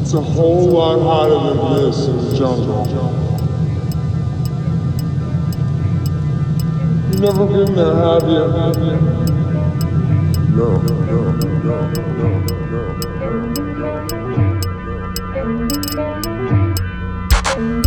It's a whole lot hotter than this in the jungle. You never been there, have you? No, no, no, no, no,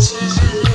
Thank you.